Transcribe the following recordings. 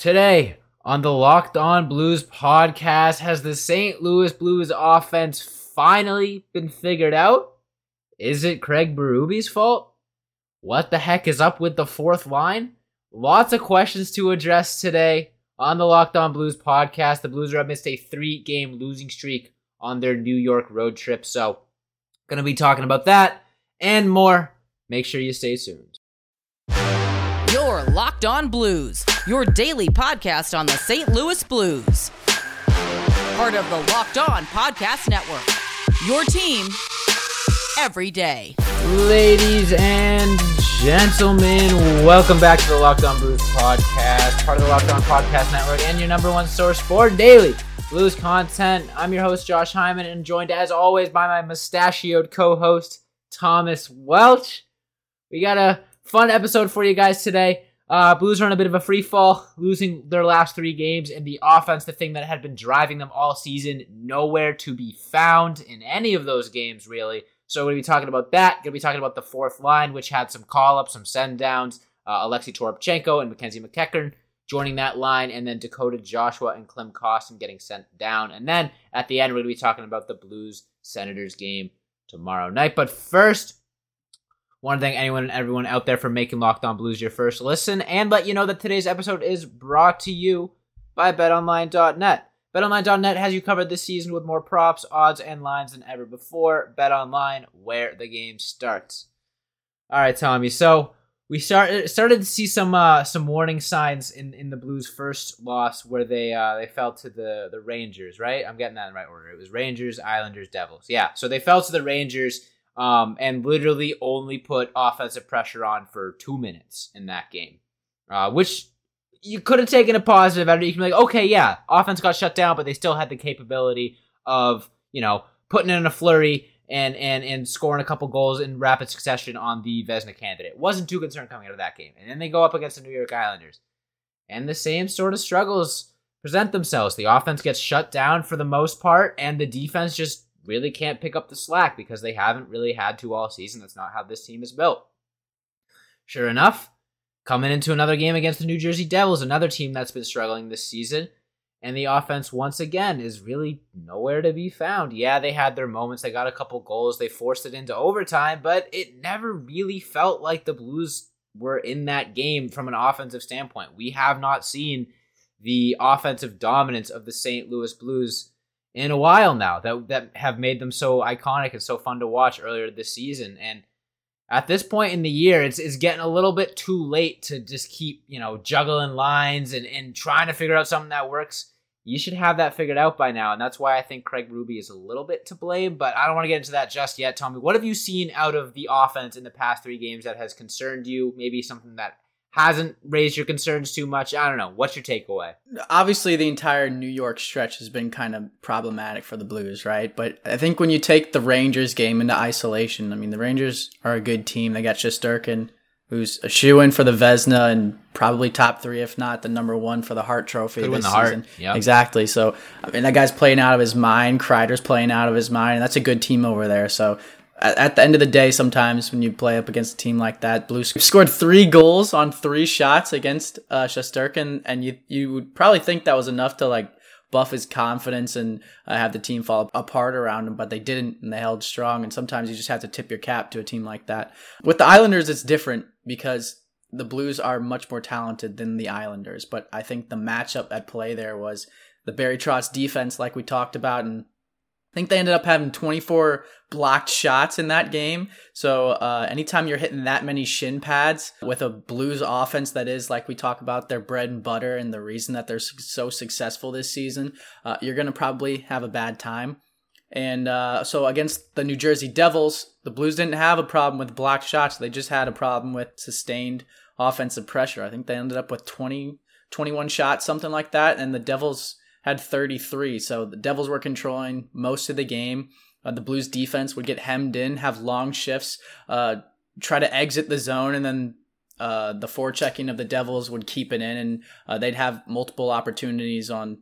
Today on the Locked On Blues podcast, has the St. Louis Blues offense finally been figured out? Is it Craig Berube's fault? What the heck is up with the fourth line? Lots of questions to address today on the Locked On Blues podcast. The Blues are up missed a three game losing streak on their New York road trip. So, gonna be talking about that and more. Make sure you stay tuned. Your Locked On Blues, your daily podcast on the St. Louis Blues. Part of the Locked On Podcast Network. Your team every day. Ladies and gentlemen, welcome back to the Locked On Blues podcast, part of the Locked On Podcast Network, and your number one source for daily Blues content. I'm your host, Josh Hyman, and joined as always by my mustachioed co host, Thomas Welch. We got a fun episode for you guys today. Uh, Blues are on a bit of a free fall, losing their last three games, and the offense, the thing that had been driving them all season, nowhere to be found in any of those games, really. So we're going to be talking about that. Going to be talking about the fourth line, which had some call ups, some send downs. Uh, Alexei Toropchenko and Mackenzie MacEachern joining that line, and then Dakota Joshua and Klim Kostin getting sent down. And then at the end, we're going to be talking about the Blues Senators game tomorrow night. But first, want to thank anyone and everyone out there for making Locked On Blues your first listen, and let you know that today's episode is brought to you by BetOnline.net. BetOnline.net has you covered this season with more props, odds, and lines than ever before. BetOnline, where the game starts. All right, Tommy. So we started started to see some uh, some warning signs in, in the Blues' first loss, where they uh, they fell to the the Rangers. Right, I'm getting that in the right order. It was Rangers, Islanders, Devils. Yeah, so they fell to the Rangers um, and literally only put offensive pressure on for two minutes in that game, uh, which you could have taken a positive out of. You can be like, okay, yeah, offense got shut down, but they still had the capability of, you know, putting in a flurry and and and scoring a couple goals in rapid succession on the Vezina candidate. Wasn't too concerned coming out of that game. And then they go up against the New York Islanders. And the same sort of struggles present themselves. The offense gets shut down for the most part, and the defense just really can't pick up the slack because they haven't really had to all season. That's not how this team is built. Sure enough, coming into another game against the New Jersey Devils, another team that's been struggling this season, and the offense once again is really nowhere to be found. Yeah, they had their moments, they got a couple goals, they forced it into overtime, but it never really felt like the Blues were in that game from an offensive standpoint. We have not seen the offensive dominance of the St. Louis Blues in a while now that that have made them so iconic and so fun to watch earlier this season. And at this point in the year, it's it's getting a little bit too late to just keep, you know, juggling lines and, and trying to figure out something that works. You should have that figured out by now, and that's why I think Craig Berube is a little bit to blame, but I don't want to get into that just yet. Me, what have you seen out of the offense in the past three games that has concerned you? Maybe something that hasn't raised your concerns too much. I don't know. What's your takeaway? Obviously, the entire New York stretch has been kind of problematic for the Blues, right? But I think when you take the Rangers game into isolation, I mean, the Rangers are a good team. They got Shesterkin, who's a shoe in for the Vezina and probably top three, if not the number one for the Hart Trophy Could this season. Yep. Exactly. So, I mean, that guy's playing out of his mind. Kreider's playing out of his mind, and that's a good team over there. So, at, the end of the day, sometimes when you play up against a team like that, Blues scored three goals on three shots against uh, Shesterkin, and you you would probably think that was enough to like buff his confidence and uh, have the team fall apart around him, but they didn't, and they held strong. And sometimes you just have to tip your cap to a team like that. With the Islanders, it's different because the Blues are much more talented than the Islanders. But I think the matchup at play there was the Barry Trotz defense, like we talked about, and I think they ended up having 24 blocked shots in that game. So uh, anytime you're hitting that many shin pads with a Blues offense that is, like we talk about, their bread and butter and the reason that they're so successful this season, uh, you're going to probably have a bad time. And uh, so against the New Jersey Devils, the Blues didn't have a problem with blocked shots. They just had a problem with sustained offensive pressure. I think they ended up with 20, 21 shots, something like that. And the Devils had 33. So the Devils were controlling most of the game. Uh, the Blues defense would get hemmed in, have long shifts, uh, try to exit the zone, and then uh, the forechecking of the Devils would keep it in, and uh, they'd have multiple opportunities on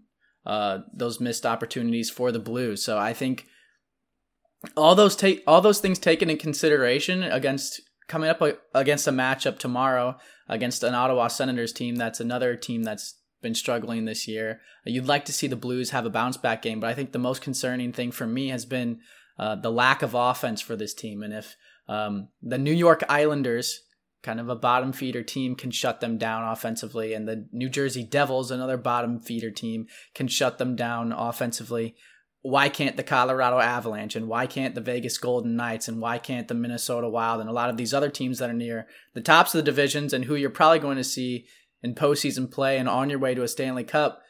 uh, those missed opportunities for the Blues. So I think all those take all those things taken in consideration against coming up against a matchup tomorrow against an Ottawa Senators team that's another team that's been struggling this year. You'd like to see the Blues have a bounce back game, but I think the most concerning thing for me has been uh, the lack of offense for this team. And if um, the New York Islanders, kind of a bottom feeder team, can shut them down offensively, and the New Jersey Devils, another bottom feeder team, can shut them down offensively, why can't the Colorado Avalanche and why can't the Vegas Golden Knights and why can't the Minnesota Wild and a lot of these other teams that are near the tops of the divisions and who you're probably going to see in postseason play and on your way to a Stanley Cup?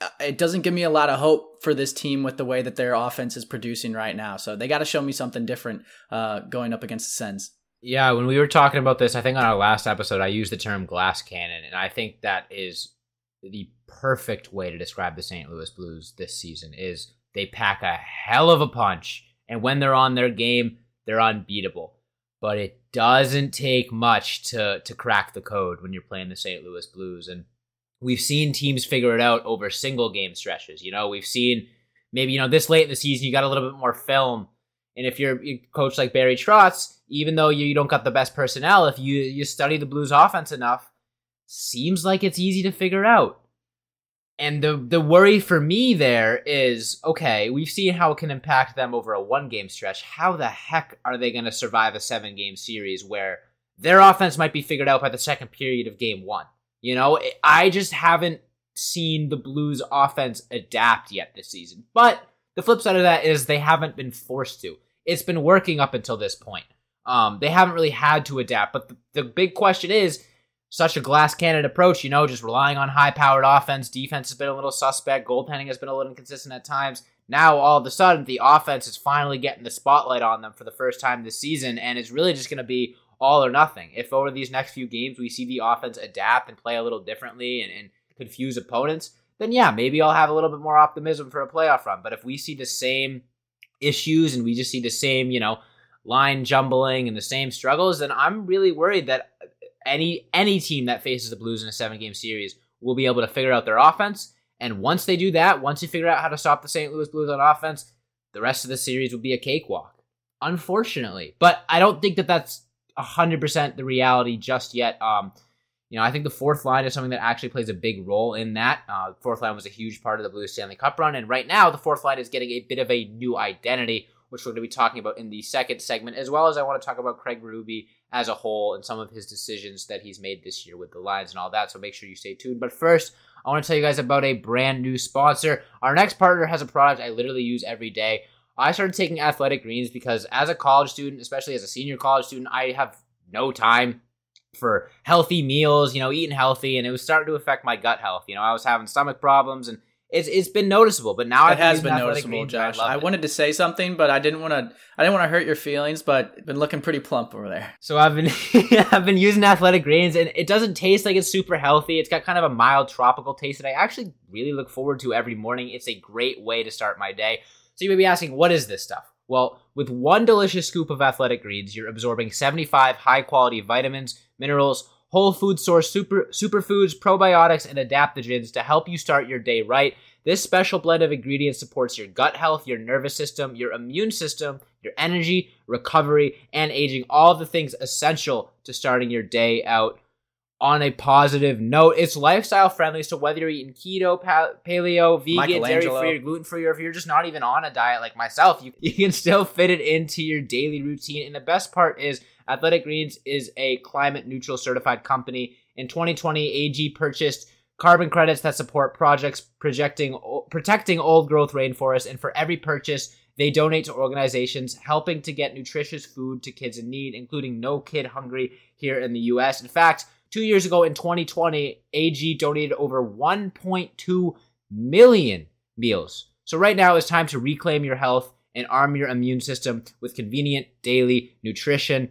Uh, it doesn't give me a lot of hope for this team with the way that their offense is producing right now. So they got to show me something different uh, going up against the Sens. Yeah, when we were talking about this, I think on our last episode, I used the term glass cannon, and I think that is the perfect way to describe the St. Louis Blues this season. Is they pack a hell of a punch, and when they're on their game, they're unbeatable. But it doesn't take much to to crack the code when you're playing the St. Louis Blues, and we've seen teams figure it out over single game stretches. You know, we've seen maybe you know this late in the season you got a little bit more film, and if you're a coach like Barry Trotz, even though you, you don't got the best personnel, if you you study the Blues offense enough, seems like it's easy to figure out. And the the worry for me there is okay, we've seen how it can impact them over a one game stretch. How the heck are they going to survive a seven game series where their offense might be figured out by the second period of game one? You know, I just haven't seen the Blues offense adapt yet this season. But the flip side of that is they haven't been forced to. It's been working up until this point. Um, they haven't really had to adapt. But the, the big question is such a glass cannon approach, you know, just relying on high powered offense. Defense has been a little suspect. Goaltending has been a little inconsistent at times. Now, all of a sudden, the offense is finally getting the spotlight on them for the first time this season, and it's really just going to be all or nothing. If over these next few games we see the offense adapt and play a little differently and, and confuse opponents, then yeah, maybe I'll have a little bit more optimism for a playoff run. But if we see the same issues and we just see the same, you know, line jumbling and the same struggles, then I'm really worried that any any team that faces the Blues in a seven game series will be able to figure out their offense. And once they do that, once you figure out how to stop the St. Louis Blues on offense, the rest of the series will be a cakewalk. Unfortunately, but I don't think that that's hundred percent the reality just yet. Um, you know, I think the fourth line is something that actually plays a big role in that. Uh, fourth line was a huge part of the Blues Stanley Cup run, and right now the fourth line is getting a bit of a new identity which we're going to be talking about in the second segment, as well as I want to talk about Craig Berube as a whole and some of his decisions that he's made this year with the lines and all that. So make sure you stay tuned. But first, I want to tell you guys about a brand new sponsor. Our next partner has a product I literally use every day. I started taking athletic greens because as a college student, especially as a senior college student, I have no time for healthy meals, you know, eating healthy, and it was starting to affect my gut health. You know, I was having stomach problems and it's it's been noticeable, but now it has been noticeable, Josh. I, I wanted to say something, but I didn't want to. I didn't want to hurt your feelings, but been looking pretty plump over there. So I've been I've been using athletic greens, and it doesn't taste like it's super healthy. It's got kind of a mild tropical taste that I actually really look forward to every morning. It's a great way to start my day. So you may be asking, what is this stuff? Well, with one delicious scoop of athletic greens, you're absorbing 75 high quality vitamins, minerals whole food source super superfoods, probiotics, and adaptogens to help you start your day right. This special blend of ingredients supports your gut health, your nervous system, your immune system, your energy, recovery, and aging, all the things essential to starting your day out on a positive note. It's lifestyle friendly, so whether you're eating keto, paleo, vegan, dairy free, gluten free, or if you're just not even on a diet like myself, you, you can still fit it into your daily routine. And the best part is, Athletic Greens is a climate neutral certified company. In 2020, AG purchased carbon credits that support projects projecting protecting old growth rainforests and for every purchase they donate to organizations helping to get nutritious food to kids in need including no kid hungry here in the US in fact 2 years ago in 2020 AG donated over 1.2 million meals. So right now it's time to reclaim your health and arm your immune system with convenient daily nutrition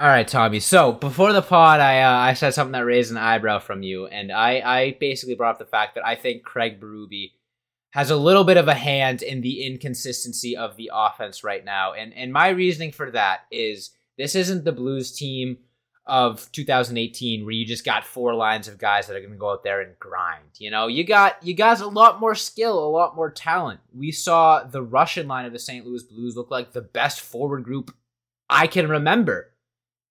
All right, Tommy. So before the pod, I uh, I said something that raised an eyebrow from you, and I I basically brought up the fact that I think Craig Berube has a little bit of a hand in the inconsistency of the offense right now, and and my reasoning for that is this isn't the Blues team of 2018 where you just got four lines of guys that are going to go out there and grind. You know, you got you guys a lot more skill, a lot more talent. We saw the Russian line of the St. Louis Blues look like the best forward group I can remember.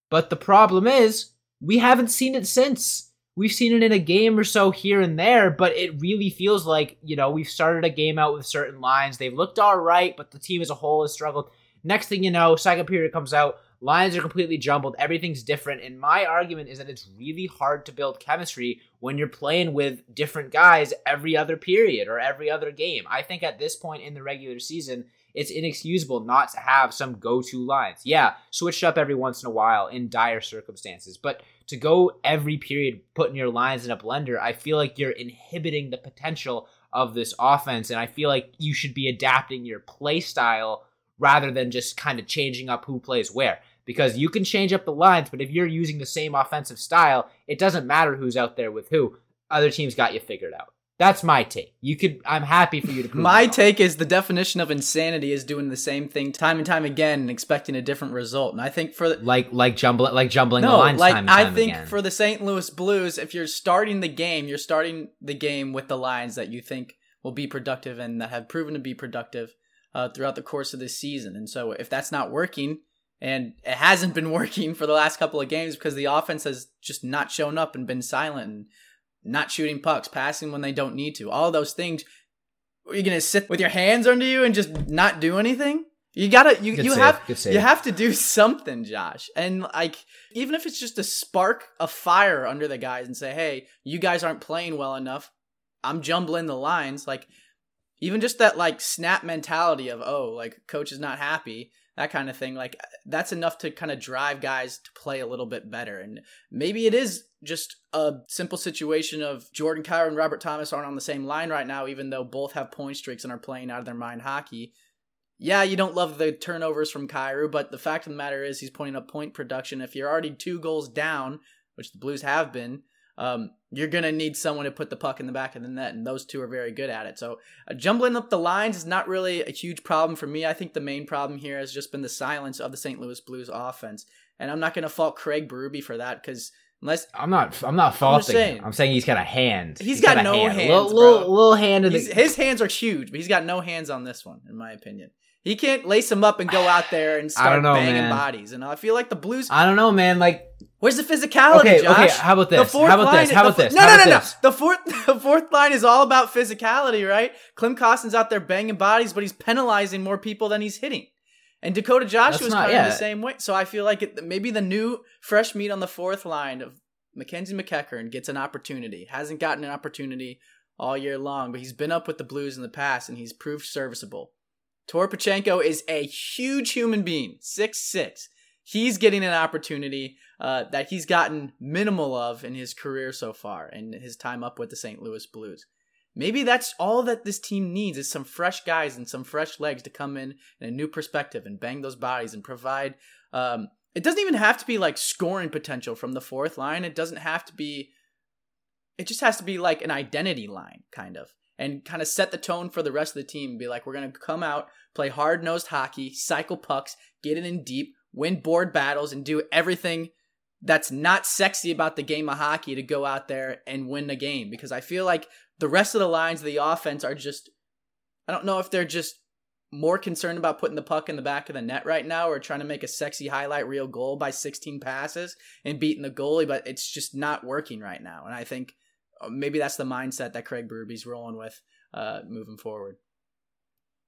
But the problem is, we haven't seen it since. We've seen it in a game or so here and there, but it really feels like, you know, we've started a game out with certain lines. They've looked all right, but the team as a whole has struggled. Next thing you know, second period comes out, lines are completely jumbled, everything's different. And my argument is that it's really hard to build chemistry when you're playing with different guys every other period or every other game. I think at this point in the regular season, it's inexcusable not to have some go-to lines. Yeah, switch up every once in a while in dire circumstances, but to go every period putting your lines in a blender, I feel like you're inhibiting the potential of this offense and I feel like you should be adapting your play style rather than just kind of changing up who plays where because you can change up the lines, but if you're using the same offensive style, it doesn't matter who's out there with who. Other teams got you figured out. That's my take. You could. I'm happy for you to. my take is the definition of insanity is doing the same thing time and time again and expecting a different result. And I think for the, like like jumbling like jumbling no, the lines. like time I time think again. for the St. Louis Blues, if you're starting the game, you're starting the game with the lines that you think will be productive and that have proven to be productive uh, throughout the course of this season. And so if that's not working, and it hasn't been working for the last couple of games because the offense has just not shown up and been silent and not shooting pucks, passing when they don't need to. All those things. Are you gonna sit with your hands under you and just not do anything? You gotta you, you have you have to do something, Josh. And like even if it's just to spark a fire under the guys and say, hey, you guys aren't playing well enough. I'm jumbling the lines. Like even just that like snap mentality of oh, like coach is not happy that kind of thing. Like that's enough to kind of drive guys to play a little bit better. And maybe it is just a simple situation of Jordan Kyrou and Robert Thomas aren't on the same line right now, even though both have point streaks and are playing out of their mind hockey. Yeah, you don't love the turnovers from Kyrou, but the fact of the matter is he's pointing up point production. If you're already two goals down, which the Blues have been, um, you're going to need someone to put the puck in the back of the net, and those two are very good at it. So, uh, jumbling up the lines is not really a huge problem for me. I think the main problem here has just been the silence of the St. Louis Blues offense, and I'm not going to fault Craig Berube for that because unless I'm not, I'm not faulting. I'm saying, I'm saying he's got a hand. he's, got, got no hand. hands. Little, little, little, hand in the... His hands are huge, but he's got no hands on this one, in my opinion. He can't lace them up and go out there and start know, banging man. bodies. And I feel like the Blues. I don't know, man. Like Where's the physicality, okay, Josh? Okay, how about this? How about this? How about this? No, no, no, no. The fourth, the fourth line is all about physicality, right? Klim Kostin's out there banging bodies, but he's penalizing more people than he's hitting. And Dakota Joshua is kind of the same way. So I feel like it, maybe the new fresh meat on the fourth line of Mackenzie MacEachern gets an opportunity. Hasn't gotten an opportunity all year long, but he's been up with the Blues in the past and he's proved serviceable. Toropchenko is a huge human being, six six he's getting an opportunity uh, that he's gotten minimal of in his career so far and his time up with the St. Louis Blues. Maybe that's all that this team needs is some fresh guys and some fresh legs to come in and a new perspective and bang those bodies and provide. Um, it doesn't even have to be like scoring potential from the fourth line. It doesn't have to be. It just has to be like an identity line, kind of, and kind of set the tone for the rest of the team. Be like, we're gonna come out, play hard nosed hockey, cycle pucks, get it in deep, win board battles, and do everything that's not sexy about the game of hockey to go out there and win the game. Because I feel like the rest of the lines of the offense are just, I don't know if they're just more concerned about putting the puck in the back of the net right now or trying to make a sexy highlight reel goal by 16 passes and beating the goalie, but it's just not working right now. And I think uh, maybe that's the mindset that Craig Berube's rolling with uh, moving forward.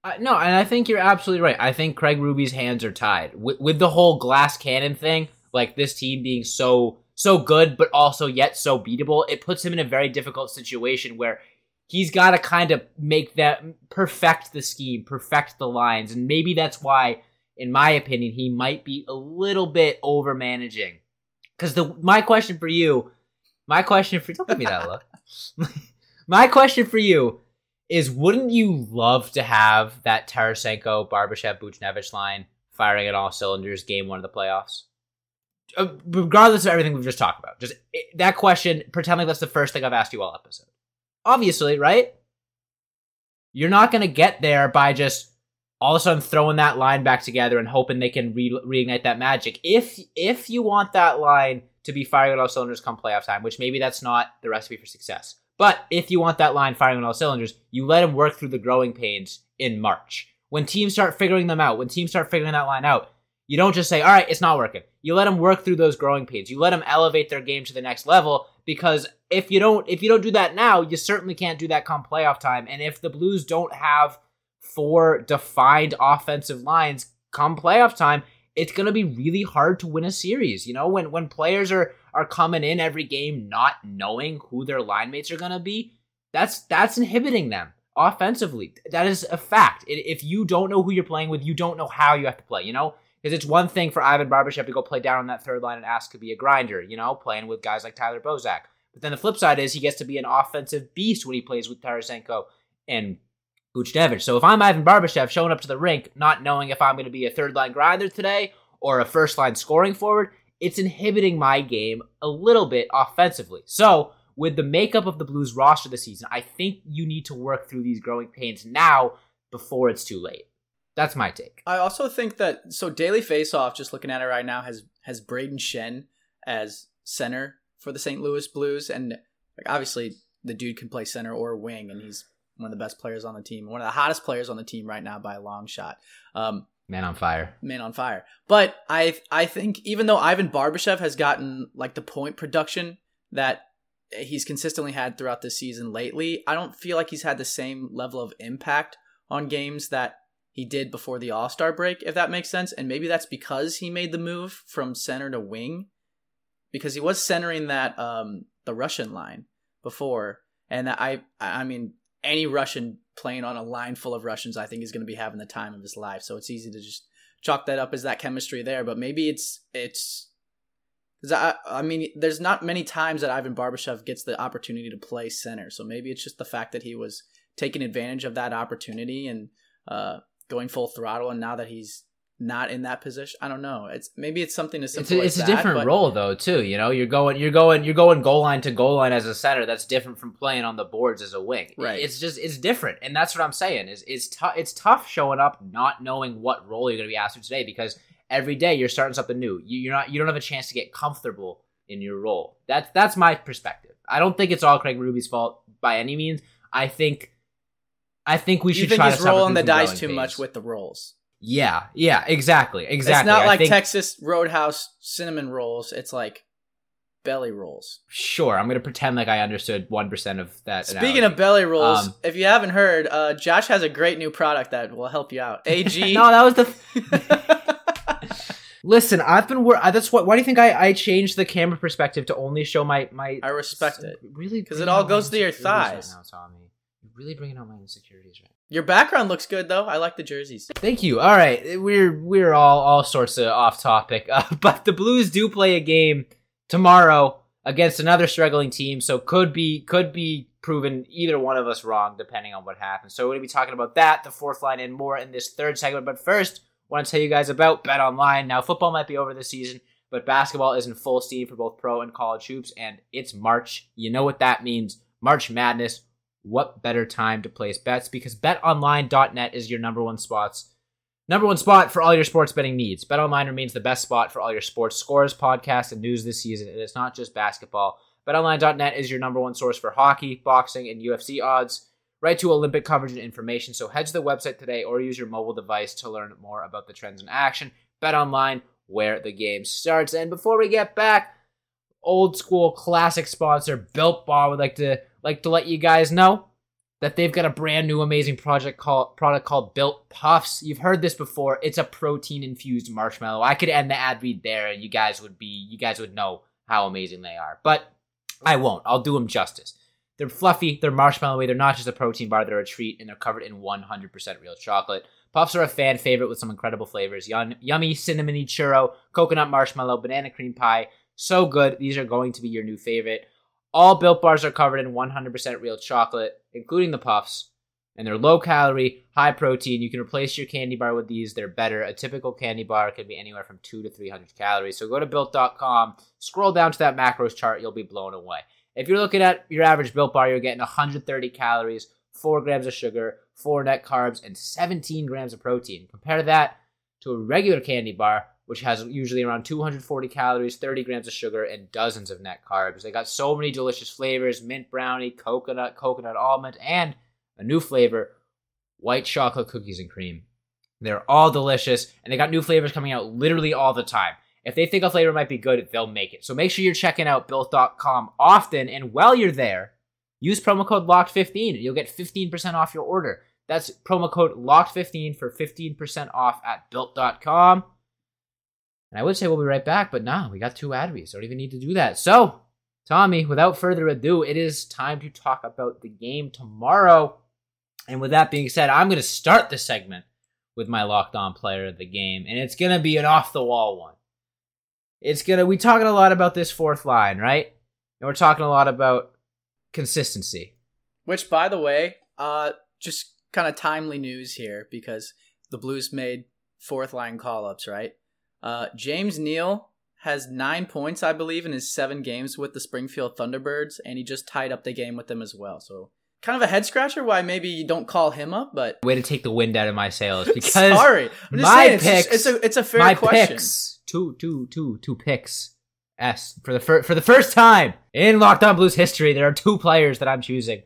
Uh, no, and I think you're absolutely right. I think Craig Berube's hands are tied with, with the whole glass cannon thing. Like this team being so so good, but also yet so beatable, it puts him in a very difficult situation where he's got to kind of make that perfect the scheme, perfect the lines, and maybe that's why, in my opinion, he might be a little bit over managing. Because the my question for you, my question for don't give me that look. my question for you is wouldn't you love to have that Tarasenko, Barbashev, Buchnevich line firing at all cylinders game one of the playoffs? uh, regardless of everything we've just talked about, just it, that question, pretend like that's the first thing I've asked you all episode. Obviously, right? You're not going to get there by just all of a sudden throwing that line back together and hoping they can re- reignite that magic. If if you want that line to be firing at all cylinders come playoff time, which maybe that's not the recipe for success. But if you want that line firing on all cylinders, you let them work through the growing pains in March. When teams start figuring them out, when teams start figuring that line out, you don't just say, all right, it's not working. You let them work through those growing pains. You let them elevate their game to the next level because if you don't if you don't do that now, you certainly can't do that come playoff time. And if the Blues don't have four defined offensive lines come playoff time, it's going to be really hard to win a series. You know, when when players are are coming in every game not knowing who their line mates are going to be, that's that's inhibiting them offensively. That is a fact. If you don't know who you're playing with, you don't know how you have to play, you know? Because it's one thing for Ivan Barbashev to go play down on that third line and ask to be a grinder, you know, playing with guys like Tyler Bozak. But then the flip side is he gets to be an offensive beast when he plays with Tarasenko and So if I'm Ivan Barbashev showing up to the rink not knowing if I'm going to be a third line grinder today or a first line scoring forward, it's inhibiting my game a little bit offensively. So with the makeup of the Blues roster this season, I think you need to work through these growing pains now before it's too late. That's my take. I also think that so daily faceoff, just looking at it right now, has has Brayden Schenn as center for the St. Louis Blues, and like, obviously the dude can play center or wing, and he's one of the best players on the team, one of the hottest players on the team right now by a long shot. Um, man on fire, man on fire. But I I think even though Ivan Barbashev has gotten like the point production that he's consistently had throughout the season lately, I don't feel like he's had the same level of impact on games that he did before the All Star break, if that makes sense. And maybe that's because he made the move from center to wing, because he was centering that um the Russian line before, and I I mean any Russian playing on a line full of Russians, I think is going to be having the time of his life. So it's easy to just chalk that up as that chemistry there. But maybe it's it's I I mean there's not many times that Ivan Barbashev gets the opportunity to play center. So maybe it's just the fact that he was taking advantage of that opportunity and uh, going full throttle. And now that he's not in that position. I don't know. It's maybe it's something as simple. It's a, it's a different but... role though, too. You know, you're going, you're going, you're going goal line to goal line as a center. That's different from playing on the boards as a wing. Right. It's just it's different, and that's what I'm saying. Is it's tough. It's tough showing up not knowing what role you're going to be asked for today because every day you're starting something new. You, you're not. You don't have a chance to get comfortable in your role. That's that's my perspective. I don't think it's all Craig Berube's fault by any means. I think. I think we you should think try he's rolling the dice too much with the rolls. Yeah, yeah, exactly, exactly. It's not I like think, Texas Roadhouse cinnamon rolls. It's like belly rolls. Sure, I'm gonna pretend like I understood one percent of that. Speaking analogy. of belly rolls, Um, if you haven't heard, uh, Josh has a great new product that will help you out. AG. no, that was the. Listen, I've been. Wor- that's what. Why do you think I, I changed the camera perspective to only show my my? I respect it. really because it all goes to your thighs. Right now, Tommy. You're really bringing out my insecurities right. Your background looks good though. I like the jerseys. Thank you. All right, we're we're all all sorts of off topic, uh, but the Blues do play a game tomorrow against another struggling team, so could be could be proven either one of us wrong depending on what happens. So we're gonna be talking about that, the fourth line, and more in this third segment. But first, want to tell you guys about Bet Online. Now, football might be over this season, but basketball is in full steam for both pro and college hoops, and it's March. You know what that means? March Madness what better time to place bets because betonline.net is your number one spots number one spot for all your sports betting needs. Betonline remains the best spot for all your sports scores podcasts and news this season and it's not just basketball. Betonline.net is your number one source for hockey boxing and ufc odds. Right to olympic coverage and information so head to the website today or use your mobile device to learn more about the trends in action. Betonline where the game starts. And before we get back old school classic sponsor built bar. Would like to like to let you guys know that they've got a brand new amazing project called product called Built Puffs. You've heard this before. It's a protein infused marshmallow. I could end the ad read there and you guys would be you guys would know how amazing they are. But I won't. I'll do them justice. They're fluffy, they're marshmallowy, they're not just a protein bar, they're a treat and they're covered in 100% real chocolate. Puffs are a fan favorite with some incredible flavors. Yum, yummy cinnamony churro, coconut marshmallow, banana cream pie. So good. These are going to be your new favorite. All built bars are covered in 100% real chocolate, including the puffs. and they're low calorie, high protein. You can replace your candy bar with these. They're better. A typical candy bar could be anywhere from two to 300 calories. So go to built.com, scroll down to that macros chart. You'll be blown away. If you're looking at your average built bar, you're getting 130 calories, 4 grams of sugar, 4 net carbs, and 17 grams of protein. Compare that to a regular candy bar, which has usually around 240 calories, 30 grams of sugar, and dozens of net carbs. They got so many delicious flavors mint brownie, coconut, coconut almond, and a new flavor white chocolate cookies and cream. They're all delicious, and they got new flavors coming out literally all the time. If they think a flavor might be good, they'll make it. So make sure you're checking out built.com often, and while you're there, use promo code LOCKED15 and you'll get 15% off your order. That's promo code LOCKED15 for 15% off at built.com. And I would say we'll be right back, but nah, we got two ad reads. Don't even need to do that. So, Tommy, without further ado, it is time to talk about the game tomorrow. And with that being said, I'm going to start the segment with my locked on player of the game, and it's going to be an off the wall one. It's going to, we talking a lot about this fourth line, right? And we're talking a lot about consistency. Which, by the way, uh, just kind of timely news here because the Blues made fourth line call ups, right? Uh, James Neal has nine points, I believe, in his seven games with the Springfield Thunderbirds, and he just tied up the game with them as well. So kind of a head scratcher why maybe you don't call him up, but way to take the wind out of my sails because sorry, I'm just my saying, picks, it's, it's a it's a fair my question. picks, two, two, two, two picks. S for the fir- for the first time in Locked On Blues history, there are two players that I'm choosing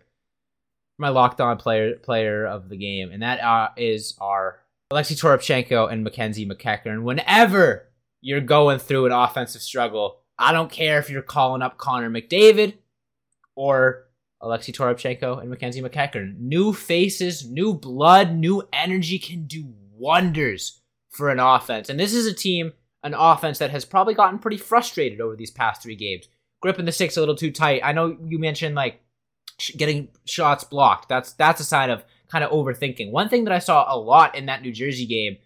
my Locked On player player of the game, and that uh, is our Alexei Toropchenko and Mackenzie MacEachern. Whenever you're going through an offensive struggle, I don't care if you're calling up Connor McDavid or Alexei Toropchenko and Mackenzie MacEachern. New faces, new blood, new energy can do wonders for an offense. And this is a team, an offense that has probably gotten pretty frustrated over these past three games. Gripping the sticks a little too tight. I know you mentioned like sh- getting shots blocked. That's that's a sign of kind of overthinking. One thing that I saw a lot in that New Jersey game,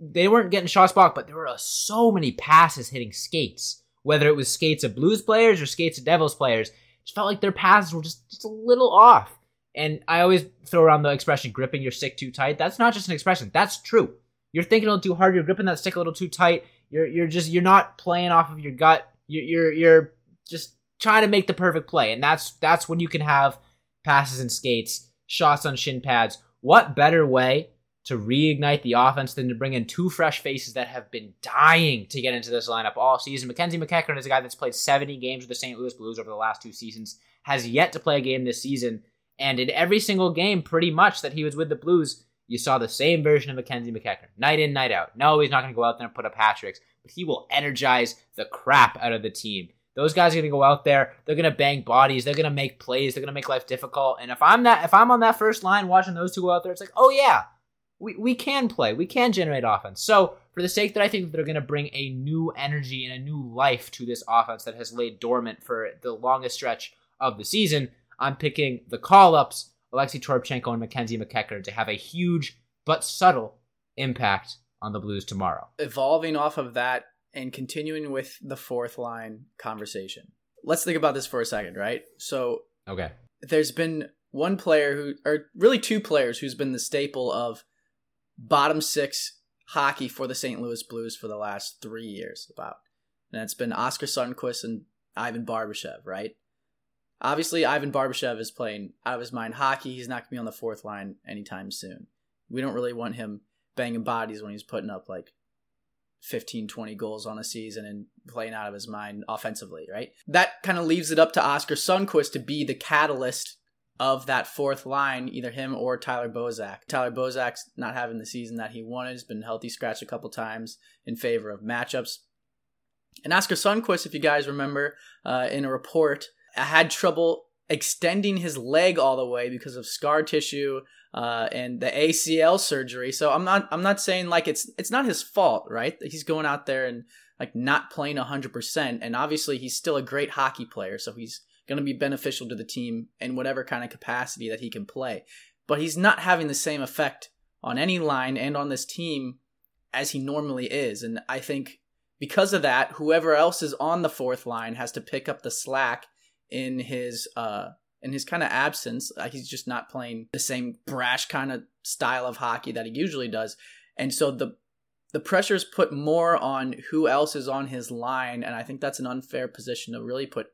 they weren't getting shots blocked, but there were uh, so many passes hitting skates. Whether it was skates of Blues players or skates of Devils players, it felt like their passes were just, just a little off. And I always throw around the expression gripping your stick too tight. That's not just an expression. That's true. You're thinking a little too hard. You're gripping that stick a little too tight. You're you're just you're not playing off of your gut. You're you're, you're just trying to make the perfect play, and that's that's when you can have passes and skates, shots on shin pads. What better way to reignite the offense than to bring in two fresh faces that have been dying to get into this lineup all season? Mackenzie MacEachern is a guy that's played 70 games with the St. Louis Blues over the last two seasons, has yet to play a game this season, and in every single game, pretty much that he was with the Blues, you saw the same version of Mackenzie MacEachern, night in, night out. No, he's not going to go out there and put up hat tricks, but he will energize the crap out of the team. Those guys are going to go out there. They're going to bang bodies. They're going to make plays. They're going to make life difficult. And if I'm that, if I'm on that first line watching those two go out there, it's like, oh yeah, we, we can play. We can generate offense. So for the sake that I think they're going to bring a new energy and a new life to this offense that has laid dormant for the longest stretch of the season, I'm picking the call ups, Alexei Toropchenko and Mackenzie MacEachern, to have a huge but subtle impact on the Blues tomorrow. Evolving off of that and continuing with the fourth line conversation. Let's think about this for a second, right? So Okay. there's been one player who, or really two players, who's been the staple of bottom six hockey for the St. Louis Blues for the last three years, about. And it's been Oskar Sundqvist and Ivan Barbashev, right? Obviously, Ivan Barbashev is playing out of his mind hockey. He's not going to be on the fourth line anytime soon. We don't really want him banging bodies when he's putting up like 15, 20 goals on a season and playing out of his mind offensively, right? That kind of leaves it up to Oskar Sundqvist to be the catalyst of that fourth line, either him or Tyler Bozak. Tyler Bozak's not having the season that he wanted. He's been healthy scratch a couple times in favor of matchups. And Oskar Sundqvist, if you guys remember, uh, in a report, had trouble extending his leg all the way because of scar tissue uh, and the ACL surgery. So I'm not I'm not saying like it's it's not his fault, right? He's going out there and like not playing 100% and obviously he's still a great hockey player, so he's going to be beneficial to the team in whatever kind of capacity that he can play. But he's not having the same effect on any line and on this team as he normally is. And I think because of that, whoever else is on the fourth line has to pick up the slack in his uh in his kind of absence, uh, he's just not playing the same brash kind of style of hockey that he usually does. And so the the pressure is put more on who else is on his line, and I think that's an unfair position to really put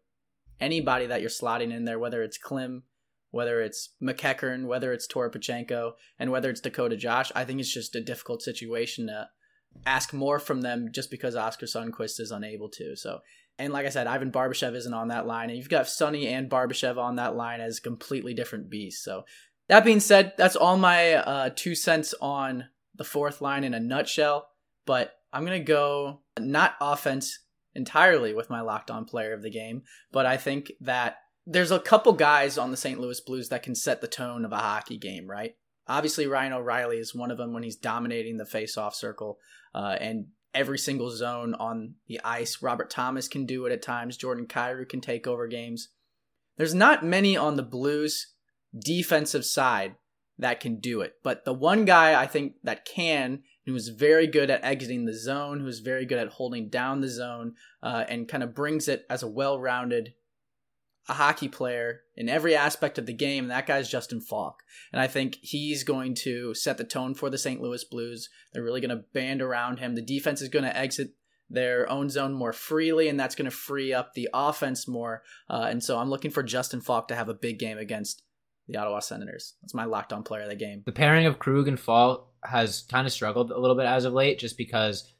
anybody that you're slotting in there, whether it's Klim, whether it's MacEachern, whether it's Toropchenko, and whether it's Dakota Josh. I think it's just a difficult situation to ask more from them just because Oskar Sundqvist is unable to. So, and like I said, Ivan Barbashev isn't on that line, and you've got Sonny and Barbashev on that line as completely different beasts. So, that being said, that's all my uh, two cents on the fourth line in a nutshell. But I'm gonna go not offense entirely with my locked on player of the game, but I think that there's a couple guys on the St. Louis Blues that can set the tone of a hockey game, right? Obviously, Ryan O'Reilly is one of them when he's dominating the face-off circle uh, and every single zone on the ice. Robert Thomas can do it at times. Jordan Kyrou can take over games. There's not many on the Blues defensive side that can do it, but the one guy I think that can, who's very good at exiting the zone, who's very good at holding down the zone, uh, and kind of brings it as a well-rounded a hockey player in every aspect of the game, and that guy's Justin Faulk. And I think he's going to set the tone for the St. Louis Blues. They're really going to band around him. The defense is going to exit their own zone more freely, and that's going to free up the offense more. Uh, and so I'm looking for Justin Faulk to have a big game against the Ottawa Senators. That's my locked on player of the game. The pairing of Krug and Faulk has kind of struggled a little bit as of late, just because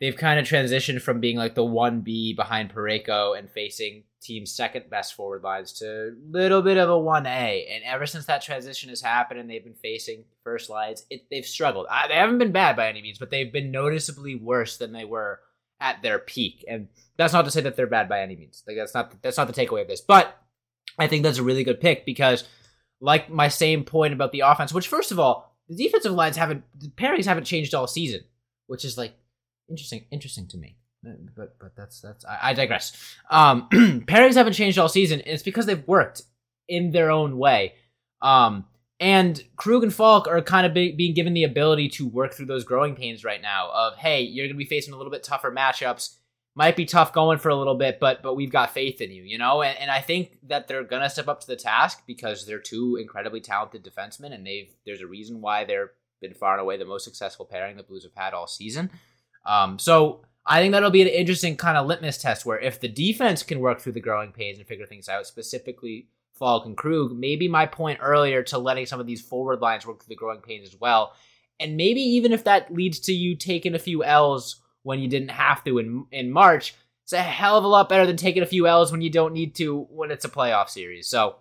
they've kind of transitioned from being like the 1B behind Parayko and facing team's second best forward lines to a little bit of a 1A. And ever since that transition has happened and they've been facing first lines, it, they've struggled. I, they haven't been bad by any means, but they've been noticeably worse than they were at their peak. And that's not to say that they're bad by any means. Like that's not that's not the takeaway of this. But I think that's a really good pick because like my same point about the offense, which first of all, the defensive lines haven't the pairings haven't changed all season, which is like interesting interesting to me but but that's that's I, I digress. Um, pairings haven't changed all season. And it's because they've worked in their own way. Um, and Krug and Faulk are kind of be, being given the ability to work through those growing pains right now. Of hey, you're going to be facing a little bit tougher matchups. Might be tough going for a little bit, but but we've got faith in you, you know. And, and I think that they're gonna step up to the task because they're two incredibly talented defensemen, and they've there's a reason why they're been far and away the most successful pairing the Blues have had all season. Um, so I think that'll be an interesting kind of litmus test where if the defense can work through the growing pains and figure things out, specifically Faulk and Krug, maybe my point earlier to letting some of these forward lines work through the growing pains as well. And maybe even if that leads to you taking a few L's when you didn't have to in in March, it's a hell of a lot better than taking a few L's when you don't need to when it's a playoff series. So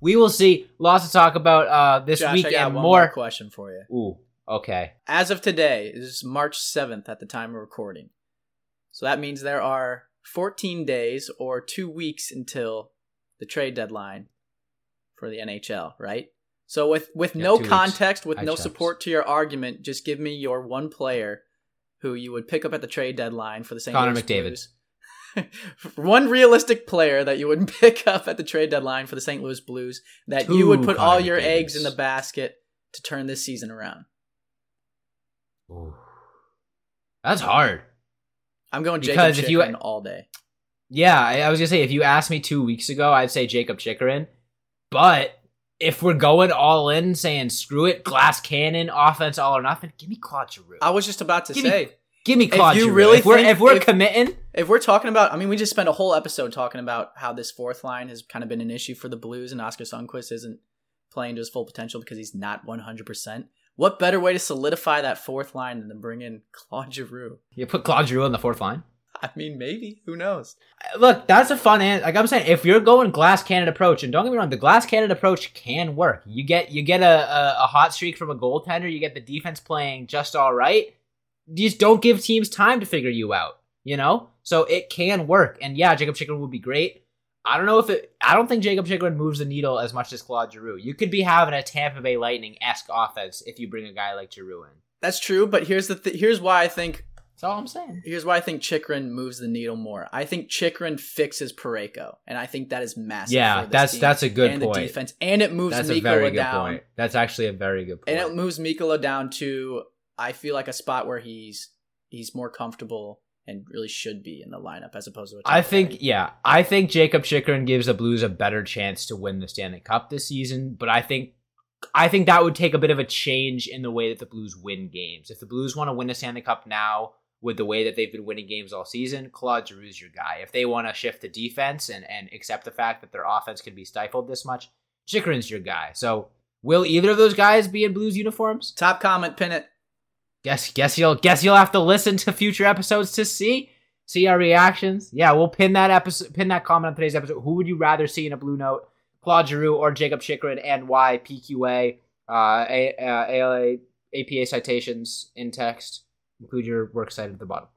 we will see. Lots to talk about uh, this Josh, week and more. more question for you. Ooh, okay. As of today, is March 7th at the time of recording. So that means there are 14 days or two weeks until the trade deadline for the NHL, right? So with with Yeah, no two weeks. context, with I no checked. support to your argument, just give me your one player who you would pick up at the trade deadline for the St. Connor Louis McDavid. Blues. one realistic player that you would pick up at the trade deadline for the St. Louis Blues that you would put all Connor your eggs in the basket to turn this season around. Ooh. That's hard. I'm going Jacob Because if you- all day. Yeah, I, I was gonna say if you asked me two weeks ago, I'd say Jacob Chychrun. But if we're going all in, saying screw it, glass cannon, offense all or nothing, give me Claude Giroux. I was just about to Give me- say, give me Claude you Giroux. really if we're if we're if- committing, if we're talking about, I mean, we just spent a whole episode talking about how this fourth line has kind of been an issue for the Blues, and Oskar Sundqvist isn't playing to his full potential because he's not 100%. What better way to solidify that fourth line than to bring in Claude Giroux? you put Claude Giroux on the fourth line. I mean, maybe. Who knows? Uh, look, that's a fun answer. Like I'm saying, if you're going glass cannon approach, and don't get me wrong, the glass cannon approach can work. You get you get a, a, a hot streak from a goaltender. You get the defense playing just all right. You just don't give teams time to figure you out. You know, so it can work. And yeah, Jacob Chychrun would be great. I don't know if it. I don't think Jacob Chychrun moves the needle as much as Claude Giroux. You could be having a Tampa Bay Lightning esque offense if you bring a guy like Giroux in. That's true, but here's the th- here's why I think That's all I'm saying. here's why I think Chychrun moves the needle more. I think Chychrun fixes Parayko, and I think that is massive. Yeah, for this that's team that's a good and point. the defense, and it moves That's a Mikkola very good down. point. That's actually a very good point. and it moves Mikkola down to I feel like a spot where he's he's more comfortable and really should be in the lineup as opposed to. A I think, pick. yeah, I think Jacob Chychrun gives the Blues a better chance to win the Stanley Cup this season, but I think. I think that would take a bit of a change in the way that the Blues win games. If the Blues want to win the Stanley Cup now, with the way that they've been winning games all season, Claude Giroux's your guy. If they want to shift to defense and, and accept the fact that their offense can be stifled this much, Chychrun's your guy. So will either of those guys be in Blues uniforms? top comment, pin it. Guess guess you'll guess you'll have to listen to future episodes to see see our reactions. Yeah, we'll pin that episode pin that comment on today's episode. Who would you rather see in a blue note? Claude Giroux or Jakob Chychrun and why PQA uh, A, uh, ALA APA citations in text. Include your works cited at the bottom.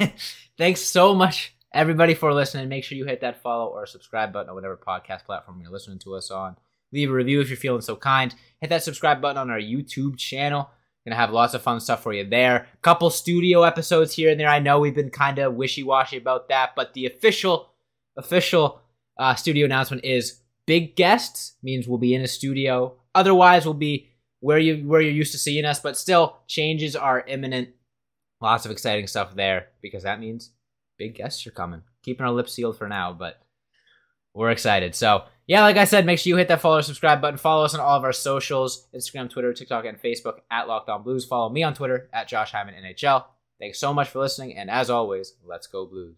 Thanks so much, everybody, for listening. Make sure you hit that follow or subscribe button on whatever podcast platform you're listening to us on. Leave a review if you're feeling so kind. Hit that subscribe button on our YouTube channel. Gonna have lots of fun stuff for you there. Couple studio episodes here and there. I know we've been kind of wishy-washy about that, but the official, official uh, studio announcement is big guests means we'll be in a studio. Otherwise, we'll be where you where you're used to seeing us. But still, changes are imminent. Lots of exciting stuff there because that means big guests are coming. Keeping our lips sealed for now, but we're excited. So yeah, like I said, make sure you hit that follow or subscribe button. Follow us on all of our socials: Instagram, Twitter, TikTok, and Facebook at Locked On Blues. Follow me on Twitter at Josh Hyman NHL. Thanks so much for listening, and as always, let's go Blues.